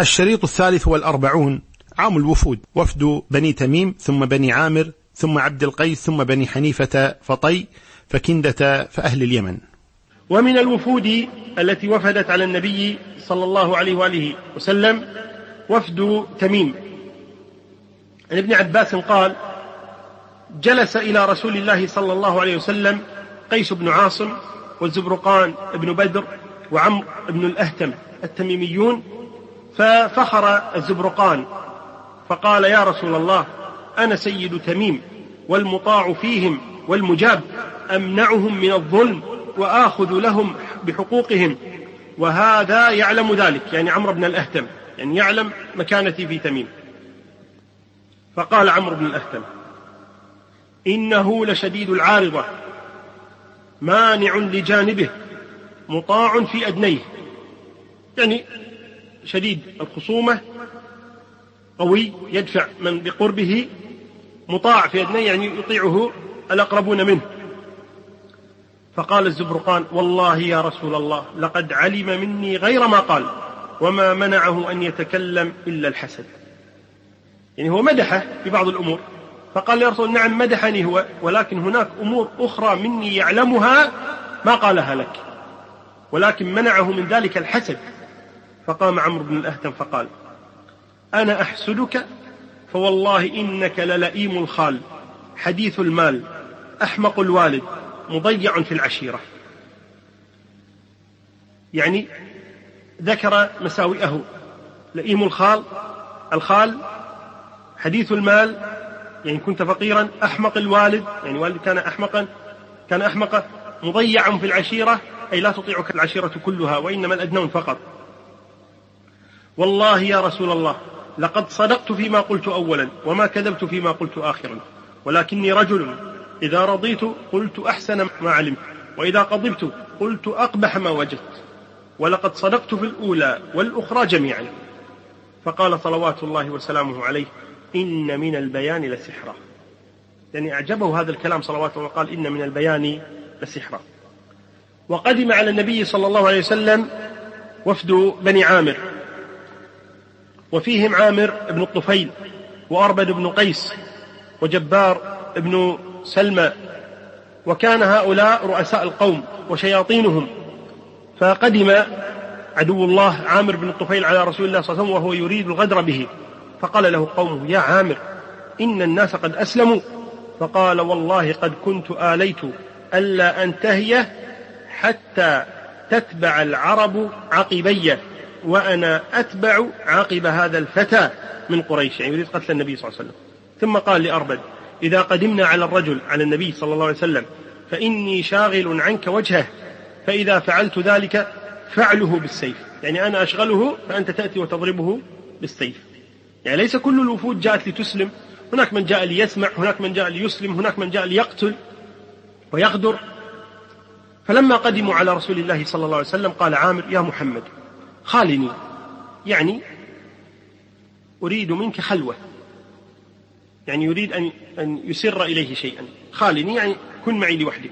الشريط الثالث والأربعون عام الوفود وفد بني تميم ثم بني عامر ثم عبد القيس ثم بني حنيفة فطي فكندة فأهل اليمن. ومن الوفود التي وفدت على النبي صلى الله عليه وآله وسلم وفد تميم. عن ابن عباس قال جلس إلى رسول الله صلى الله عليه وسلم قيس بن عاصم والزبرقان بن بدر وعمر بن الأهتم التميميون ففخر الزبرقان فقال يا رسول الله أنا سيد تميم والمطاع فيهم والمجاب أمنعهم من الظلم وآخذ لهم بحقوقهم وهذا يعلم ذلك. يعني عمرو بن الأهتم يعني يعلم مكانتي في تميم. فقال عمرو بن الأهتم إنه لشديد العارضة مانع لجانبه مطاع في أدنيه. يعني شديد الخصومة قوي يدفع من بقربه مطاع في أدنيه يعني يطيعه الأقربون منه. فقال الزبرقان والله يا رسول الله لقد علم مني غير ما قال وما منعه أن يتكلم إلا الحسد يعني هو مدحه في بعض الأمور. فقال يا رسول نعم مدحني هو ولكن هناك أمور أخرى مني يعلمها ما قالها لك. ولكن منعه من ذلك الحسد فقام عمرو بن الأهتم فقال أنا أحسدك فوالله إنك للئيم الخال حديث المال أحمق الوالد مضيع في العشيرة. يعني ذكر مساوئه لئيم الخال الخال حديث المال يعني كنت فقيرا أحمق الوالد يعني والد كان أحمقا كان أحمقا مضيعا في العشيرة أي لا تطيعك العشيرة كلها وإنما الأدنون فقط. والله يا رسول الله لقد صدقت فيما قلت أولا وما كذبت فيما قلت آخرا. ولكني رجل إذا رضيت قلت أحسن ما علمت وإذا غضبت قلت أقبح ما وجدت. ولقد صدقت في الأولى والأخرى جميعا. فقال صلوات الله وسلامه عليه إن من البيان لسحرا يعني أعجبه هذا الكلام صلوات الله قال إن من البيان لسحرا وقدم على النبي صلى الله عليه وسلم وفد بني عامر. وفيهم عامر بن الطفيل وأربد بن قيس وجبار بن سلمى وكان هؤلاء رؤساء القوم وشياطينهم فقدم عدو الله عامر بن الطفيل على رسول الله صلى الله عليه وسلم وهو يريد الغدر به. فقال له قومه يا عامر إن الناس قد أسلموا. فقال والله قد كنت آليت ألا أنتهي حتى تتبع العرب عقبي. وأنا أتبع عقب هذا الفتى من قريش يعني يريد قتل النبي صلى الله عليه وسلم. ثم قال لأربد إذا قدمنا على الرجل على النبي صلى الله عليه وسلم فإني شاغل عنك وجهه فإذا فعلت ذلك فعله بالسيف. يعني أنا أشغله فأنت تأتي وتضربه بالسيف. يعني ليس كل الوفود جاءت لتسلم هناك من جاء ليسمع هناك من جاء ليسلم هناك من جاء ليقتل ويغدر. فلما قدموا على رسول الله صلى الله عليه وسلم قال عامر يا محمد خالني. يعني أريد منك خلوة. يعني يريد أن أن يسر إليه شيئا. خالني يعني كن معي لوحدك.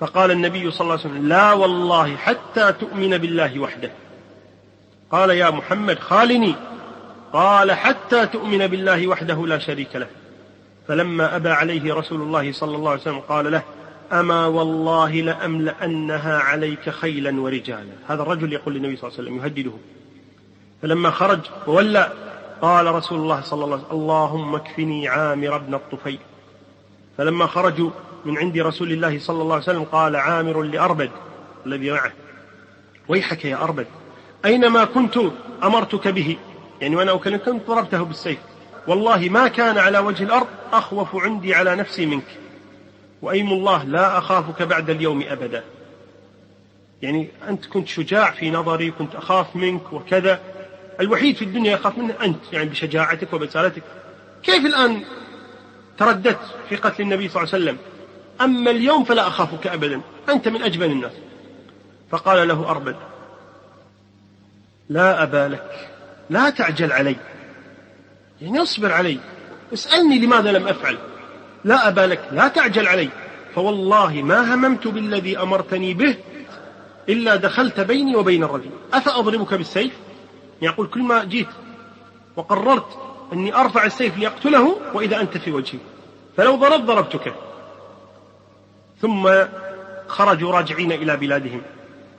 فقال النبي صلى الله عليه وسلم لا والله حتى تؤمن بالله وحده. قال يا محمد خالني. قال حتى تؤمن بالله وحده لا شريك له. فلما أبى عليه رسول الله صلى الله عليه وسلم قال له أما والله لأملأنها عليك خيلا ورجالا. هذا الرجل يقول للنبي صلى الله عليه وسلم يهدده. فلما خرج وولى قال رسول الله صلى الله عليه وسلم اللهم اكفني عامر بن الطفيل. فلما خرجوا من عند رسول الله صلى الله عليه وسلم قال عامر لأربد الذي معه. ويحك يا أربد أينما كنت أمرتك به؟ يعني وأنا أكلم كنت ضربته بالسيف. والله ما كان على وجه الأرض أخوف عندي على نفسي منك. وأيم الله لا أخافك بعد اليوم أبدا. يعني أنت كنت شجاع في نظري كنت أخاف منك وكذا. الوحيد في الدنيا يخاف منه أنت يعني بشجاعتك وبسالتك. كيف الآن ترددت في قتل النبي صلى الله عليه وسلم؟ أما اليوم فلا أخافك أبدا. أنت من أجبن الناس. فقال له أربد لا أبا لك لا تعجل علي. يعني اصبر علي اسألني لماذا لم أفعل. لا أبا لك لا تعجل علي. فوالله ما هممت بالذي أمرتني به إلا دخلت بيني وبين الرجل. أفأضربك بالسيف؟ يقول كل ما جيت وقررت أني أرفع السيف لأقتله وإذا أنت في وجهي. فلو ضربت ضربتك. ثم خرجوا راجعين إلى بلادهم.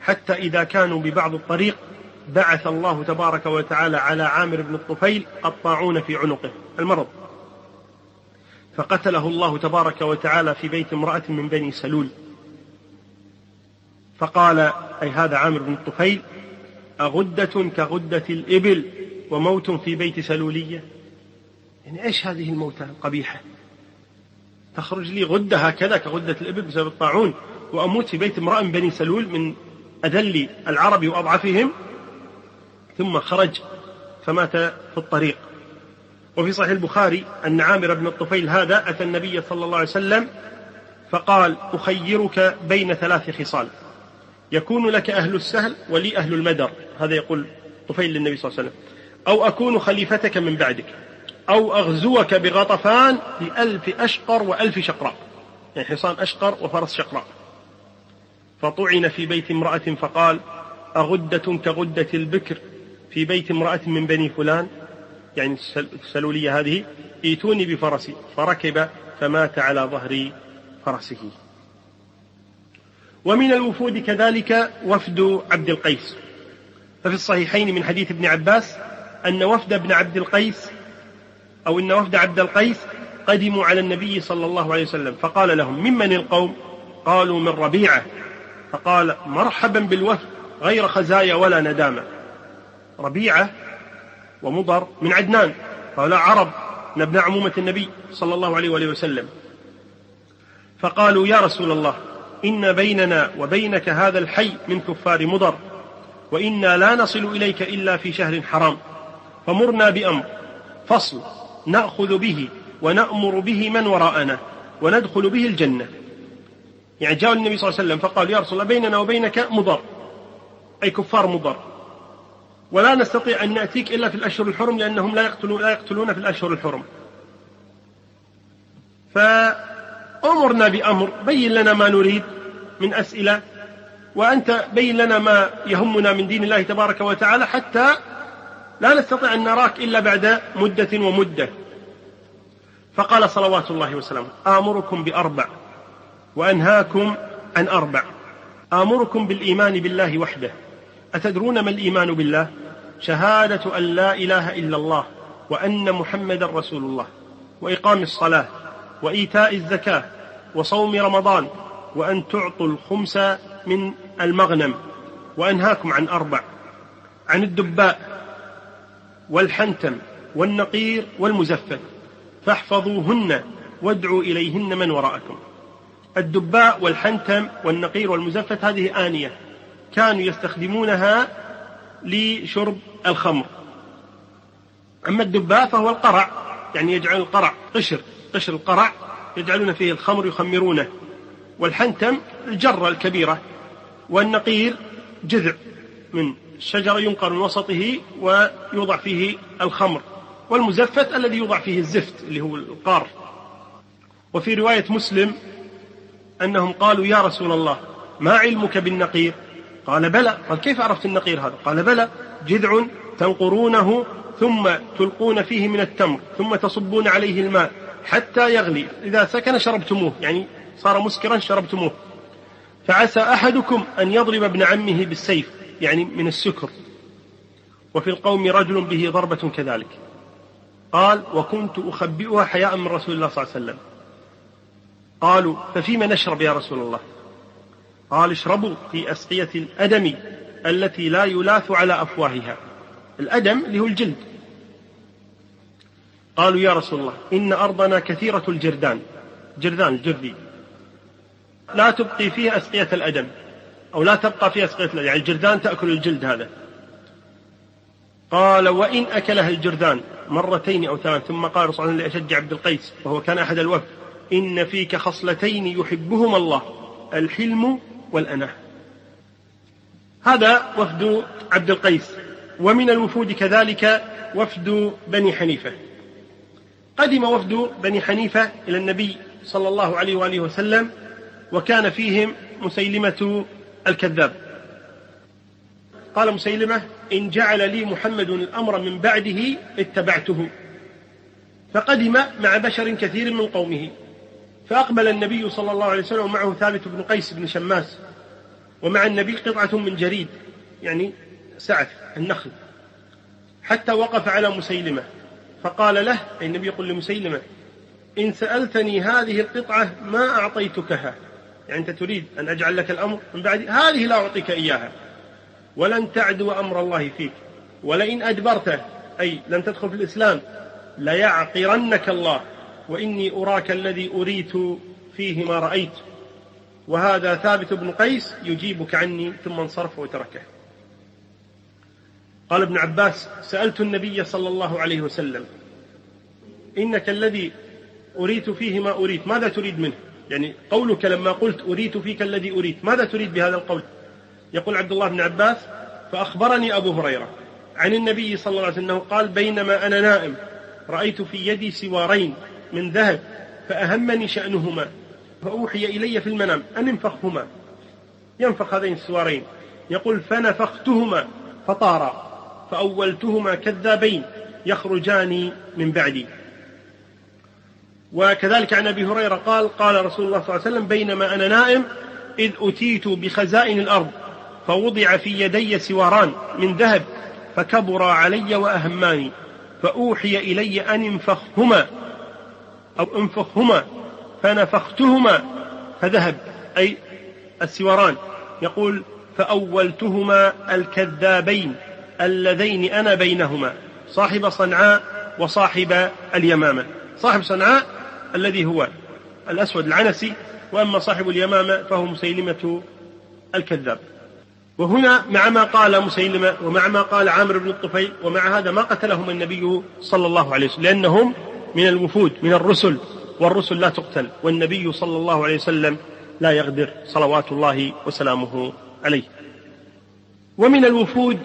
حتى إذا كانوا ببعض الطريق بعث الله تبارك وتعالى على عامر بن الطفيل الطاعون في عنقه. المرض. فقتله الله تبارك وتعالى في بيت امرأة من بني سلول. فقال أي هذا عامر بن الطفيل أغدة كغدة الإبل وموت في بيت سلولية؟ يعني إيش هذه الموتى القبيحة؟ تخرج لي غدة هكذا كغدة الإبل بسبب الطاعون وأموت في بيت امرأة من بني سلول من أذل العرب وأضعفهم؟ ثم خرج فمات في الطريق. وفي صحيح البخاري أن عامر بن الطفيل هذا أتى النبي صلى الله عليه وسلم فقال أخيرك بين ثلاث خصال. يكون لك أهل السهل ولي أهل المدر. هذا يقول طفيل للنبي صلى الله عليه وسلم. أو أكون خليفتك من بعدك. أو أغزوك بغطفان بألف أشقر وألف شقراء. يعني حصان أشقر وفرس شقراء. فطعن في بيت امرأة فقال أغدة كغدة البكر في بيت امرأة من بني فلان؟ يعني السلولية هذه ائتوني بفرسي فركب فمات على ظهر فرسه. ومن الوفود كذلك وفد عبد القيس. ففي الصحيحين من حديث ابن عباس أن وفد ابن عبد القيس أو أن وفد عبد القيس قدموا على النبي صلى الله عليه وسلم فقال لهم ممن القوم؟ قالوا من ربيعة. فقال مرحبا بالوفد غير خزايا ولا ندامة. ربيعة ومضر من عدنان. هؤلاء عرب من أبناء عمومة النبي صلى الله عليه وآله وسلم. فقالوا يا رسول الله إن بيننا وبينك هذا الحي من كفار مضر وإنا لا نصل إليك إلا في شهر حرام. فمرنا بأمر فصل نأخذ به ونأمر به من وراءنا وندخل به الجنة. يعني جاءوا النبي صلى الله عليه وسلم فقال يا رسول الله بيننا وبينك مضر أي كفار مضر. ولا نستطيع أن نأتيك إلا في الأشهر الحرم لأنهم لا يقتلون, لا يقتلون في الأشهر الحرم. فأمرنا بأمر بين لنا ما نريد من أسئلة وأنت بين لنا ما يهمنا من دين الله تبارك وتعالى حتى لا نستطيع أن نراك إلا بعد مدة ومدة. فقال صلوات الله وسلامه آمركم بأربع وأنهاكم عن أربع. آمركم بالإيمان بالله وحده. أتدرون ما الإيمان بالله؟ شهادة أن لا إله إلا الله وأن محمدا رسول الله وإقام الصلاة وإيتاء الزكاة وصوم رمضان وأن تعطوا الخمس من المغنم. وأنهاكم عن أربع عن الدباء والحنتم والنقير والمزفت فاحفظوهن وادعوا إليهن من وراءكم. الدباء والحنتم والنقير والمزفت هذه آنية. كانوا يستخدمونها لشرب الخمر. أما الدباء فهو القرع يعني يجعل القرع قشر قشر القرع يجعلون فيه الخمر يخمرونه. والحنتم الجرة الكبيرة والنقير جذع من الشجرة ينقر من وسطه ويوضع فيه الخمر. والمزفت الذي يوضع فيه الزفت اللي هو القار. وفي رواية مسلم أنهم قالوا يا رسول الله ما علمك بالنقير؟ قال بلى. قال كيف عرفت النقير هذا؟ قال بلى جذع تنقرونه ثم تلقون فيه من التمر ثم تصبون عليه الماء حتى يغلي. إذا سكن شربتموه يعني صار مسكرا شربتموه. فعسى أحدكم أن يضرب ابن عمه بالسيف يعني من السكر. وفي القوم رجل به ضربة كذلك. قال وكنت أخبئها حياء من رسول الله صلى الله عليه وسلم قالوا ففيما نشرب يا رسول الله؟ قال اشربوا في أسقية الأدم التي لا يلاث على أفواهها. الأدم اللي هو الجلد. قالوا يا رسول الله إن أرضنا كثيرة الجردان. جردان الجردي. لا تبقي فيها أسقية الأدم. أو لا تبقى فيها أسقية الأدم. يعني الجردان تأكل الجلد هذا. قال وإن أكلها الجردان مرتين أو ثلاث. ثم قال صلى الله لأشج عبد القيس وهو كان أحد الوفد. إن فيك خصلتين يحبهما الله. الحلم والأناة هذا وفد عبد القيس ومن الوفود كذلك وفد بني حنيفة. قدم وفد بني حنيفة إلى النبي صلى الله عليه وآله وسلم وكان فيهم مسيلمة الكذاب. قال مسيلمة إن جعل لي محمد الأمر من بعده اتبعته. فقدم مع بشر كثير من قومه. فأقبل النبي صلى الله عليه وسلم ومعه ثابت بن قيس بن شماس. ومع النبي قطعة من جريد يعني سعة النخل حتى وقف على مسيلمة فقال له أي النبي يقول لمسيلمة إن سألتني هذه القطعة ما أعطيتكها؟ يعني أنت تريد أن أجعل لك الأمر من بعد هذه لا أعطيك إياها ولن تعدو أمر الله فيك ولئن أدبرت أي لن تدخل في الإسلام ليعقرنك الله وإني أراك الذي أريت فيه ما رأيت. وهذا ثابت بن قيس يجيبك عني ثم انصرف وتركه. قال ابن عباس سألت النبي صلى الله عليه وسلم إنك الذي أريت فيه ما أريد ماذا تريد منه؟ يعني قولك لما قلت أريت فيك الذي أريد ماذا تريد بهذا القول؟ يقول عبد الله بن عباس فأخبرني أبو هريرة عن النبي صلى الله عليه وسلم قال بينما أنا نائم رأيت في يدي سوارين من ذهب فأهمني شأنهما. فأوحي إلي في المنام. أن انفخهما؟ ينفخ هذين السوارين. يقول فنفختهما فطارا. فأولتهما كذابين. يخرجان من بعدي. وكذلك عن أبي هريرة قال قال رسول الله صلى الله عليه وسلم بينما أنا نائم إذ أتيت بخزائن الأرض فوضع في يدي سواران من ذهب فكبرا علي وأهماني. فأوحي إلي أن انفخهما أو انفخهما. فنفختهما فذهب أي السواران يقول فأولتهما الكذابين اللذين أنا بينهما صاحب صنعاء وصاحب اليمامة. صاحب صنعاء الذي هو الأسود العنسي وأما صاحب اليمامة فهو مسيلمة الكذاب. وهنا مع ما قال مسيلمة ومع ما قال عامر بن الطفيل ومع هذا ما قتلهم النبي صلى الله عليه وسلم لأنهم من الوفود من الرسل. والرسل لا تقتل والنبي صلى الله عليه وسلم لا يغدر صلوات الله وسلامه عليه. ومن الوفود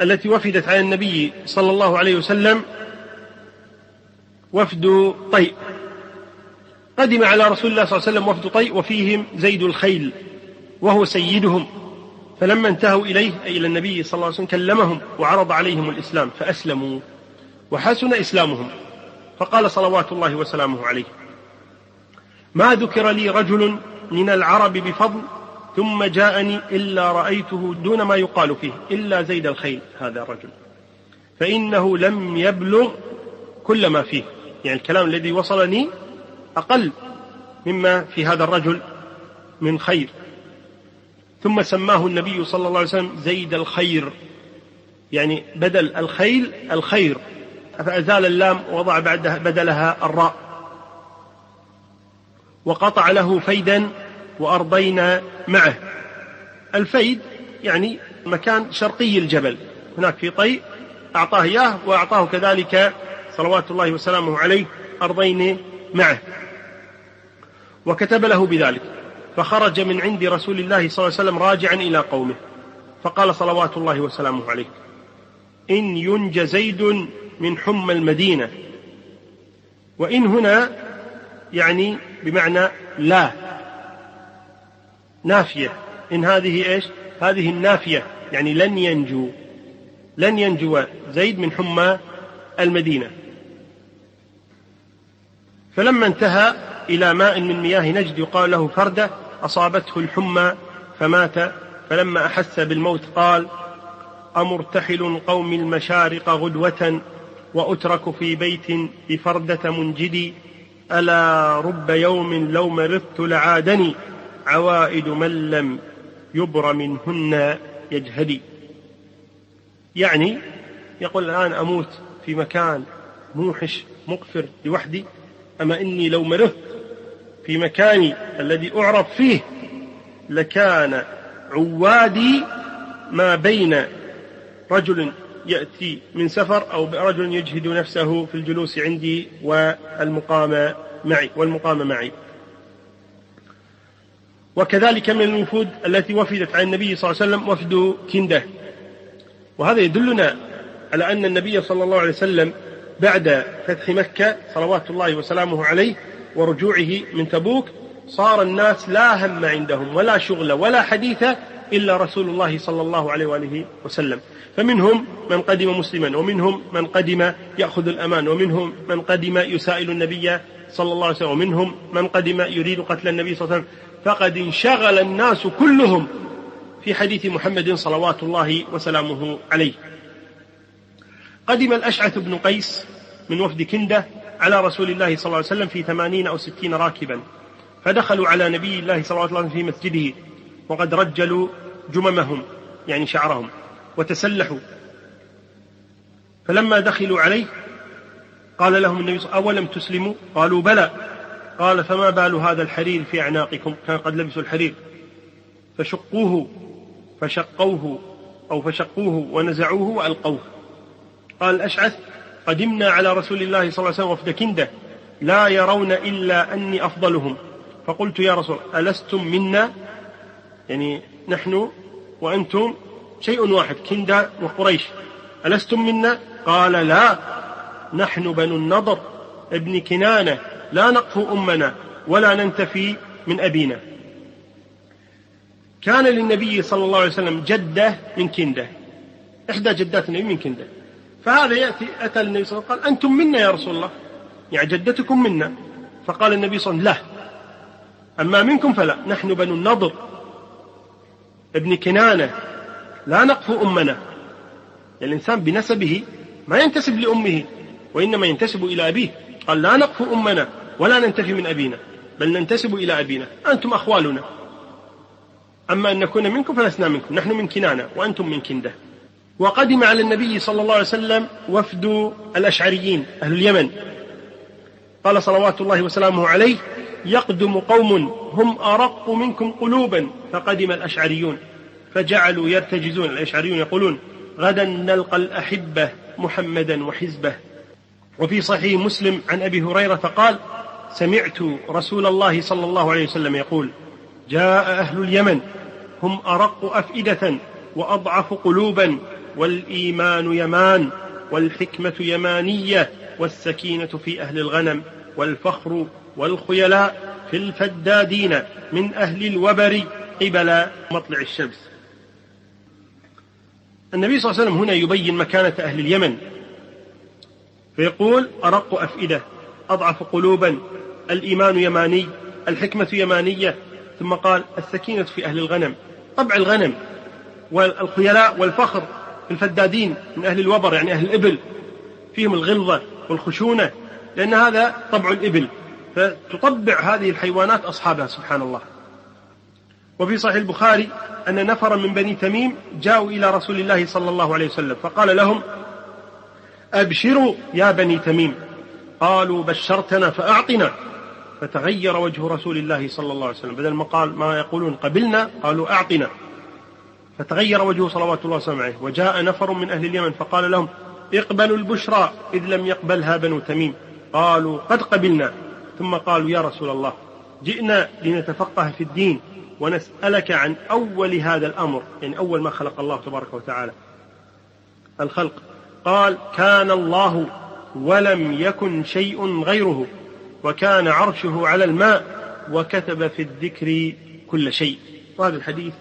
التي وفدت على النبي صلى الله عليه وسلم وفد طيء. قدم على رسول الله صلى الله عليه وسلم وفد طيء وفيهم زيد الخيل وهو سيدهم. فلما انتهوا إليه أي إلى النبي صلى الله عليه وسلم كلمهم وعرض عليهم الإسلام فأسلموا وحسن إسلامهم. فقال صلوات الله وسلامه عليه. ما ذكر لي رجل من العرب بفضل ثم جاءني إلا رأيته دون ما يقال فيه إلا زيد الخيل هذا الرجل. فإنه لم يبلغ كل ما فيه. يعني الكلام الذي وصلني أقل مما في هذا الرجل من خير. ثم سماه النبي صلى الله عليه وسلم زيد الخير. يعني بدل الخيل الخير. فأزال اللام ووضع بعدها بدلها الراء. وقطع له فيدا وأرضينا معه. الفيد يعني مكان شرقي الجبل. هناك في طي أعطاه إياه وأعطاه كذلك صلوات الله وسلامه عليه أرضين معه. وكتب له بذلك. فخرج من عند رسول الله صلى الله عليه وسلم راجعا إلى قومه. فقال صلوات الله وسلامه عليه. إن ينج زيد من حمى المدينة. وإن هنا يعني بمعنى لا. نافية. إن هذه إيش؟ هذه النافية. يعني لن ينجو. لن ينجو زيد من حمى المدينة. فلما انتهى إلى ماء من مياه نجد يقال له فردة أصابته الحمى فمات. فلما أحس بالموت قال أمرتحل قوم المشارق غدوة وأترك في بيت بفردة منجدي ألا رب يوم لو مرضت لعادني عوائد من لم يبر منهن يجهدي. يعني يقول الآن أموت في مكان موحش مقفر لوحدي أما إني لو مرضت في مكاني الذي أعرف فيه لكان عوادي ما بين رجل يأتي من سفر أو رجل يجهد نفسه في الجلوس عندي والمقام معي والمقام معي. وكذلك من الوفود التي وفدت عن النبي صلى الله عليه وسلم وفد كنده. وهذا يدلنا على أن النبي صلى الله عليه وسلم بعد فتح مكة صلوات الله وسلامه عليه ورجوعه من تبوك صار الناس لا هم عندهم ولا شغل ولا حديث إلا رسول الله صلى الله عليه وآله وسلم. فمنهم من قدم مسلما ومنهم من قدم يأخذ الأمان ومنهم من قدم يسائل النبي صلى الله عليه وسلم ومنهم من قدم يريد قتل النبي صلى الله عليه وسلم. فقد انشغل الناس كلهم في حديث محمد صلوات الله وسلامه عليه. قدم الأشعث بن قيس من وفد كندة على رسول الله صلى الله عليه وسلم في ثمانين أو ستين راكبا. فدخلوا على نبي الله صلى الله عليه وسلم في مسجده. وقد رجلوا جممهم يعني شعرهم وتسلحوا. فلما دخلوا عليه قال لهم النبي صلى الله عليه وسلم أولم تسلموا؟ قالوا بلى. قال فما بال هذا الحرير في أعناقكم؟ كان قد لبسوا الحرير. فشقوه فشقوه أو فشقوه ونزعوه وألقوه. قال الأشعث قدمنا على رسول الله صلى الله عليه وسلم وفد كندة لا يرون إلا أني أفضلهم. فقلت يا رسول ألستم منا؟ يعني نحن وأنتم شيء واحد كندة وقريش. ألستم منا؟ قال لا. نحن بنو النضر ابن كنانة. لا نقف أمنا ولا ننتفي من أبينا. كان للنبي صلى الله عليه وسلم جدة من كندة إحدى جدات النبي من كندة فهذا يأتي أتى للنبي صلى الله عليه وسلم قال أنتم منا يا رسول الله؟ يعني جدتكم منا. فقال النبي صلى الله عليه وسلم لا. أما منكم فلا. نحن بنو النضر. ابن كنانة. لا نقف أمنا. الإنسان بنسبه ما ينتسب لأمه وإنما ينتسب إلى أبيه. قال لا نقف أمنا ولا ننتفي من أبينا بل ننتسب إلى أبينا. أنتم أخوالنا. أما أن نكون منكم فلسنا منكم. نحن من كنانة وأنتم من كندة وقدم على النبي صلى الله عليه وسلم وفد الأشعريين أهل اليمن. قال صلوات الله وسلامه عليه يقدم قوم هم أرق منكم قلوبا فقدم الأشعريون فجعلوا يرتجزون الأشعريون يقولون غدا نلقى الأحبة محمدا وحزبه. وفي صحيح مسلم عن أبي هريرة قال سمعت رسول الله صلى الله عليه وسلم يقول جاء أهل اليمن هم أرق أفئدة وأضعف قلوبا والإيمان يمان والحكمة يمانية والسكينة في أهل الغنم. والفخر والخيلاء في الفدادين من أهل الوبر قبل مطلع الشمس. النبي صلى الله عليه وسلم هنا يبين مكانة أهل اليمن. فيقول أرق أفئدة أضعف قلوبا الإيمان يماني الحكمة يمانية. ثم قال السكينة في أهل الغنم طبع الغنم والخيلاء والفخر في الفدادين من أهل الوبر يعني أهل الإبل. فيهم الغلظة والخشونة. لأن هذا طبع الإبل فتطبع هذه الحيوانات أصحابها سبحان الله وفي صحيح البخاري أن نفرا من بني تميم جاءوا إلى رسول الله صلى الله عليه وسلم فقال لهم أبشروا يا بني تميم. قالوا بشرتنا فأعطنا. فتغير وجه رسول الله صلى الله عليه وسلم. بدل ما قال ما يقولون قبلنا قالوا أعطنا. فتغير وجهه صلوات الله وسلامه عليه. وجاء نفر من أهل اليمن فقال لهم اقبلوا البشرى إذ لم يقبلها بنو تميم. قالوا قد قبلنا. ثم قالوا يا رسول الله جئنا لنتفقه في الدين ونسألك عن أول هذا الأمر يعني أول ما خلق الله تبارك وتعالى. الخلق. قال كان الله ولم يكن شيء غيره وكان عرشه على الماء وكتب في الذكر كل شيء. وهذا الحديث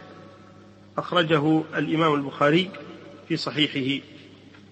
أخرجه الإمام البخاري في صحيحه.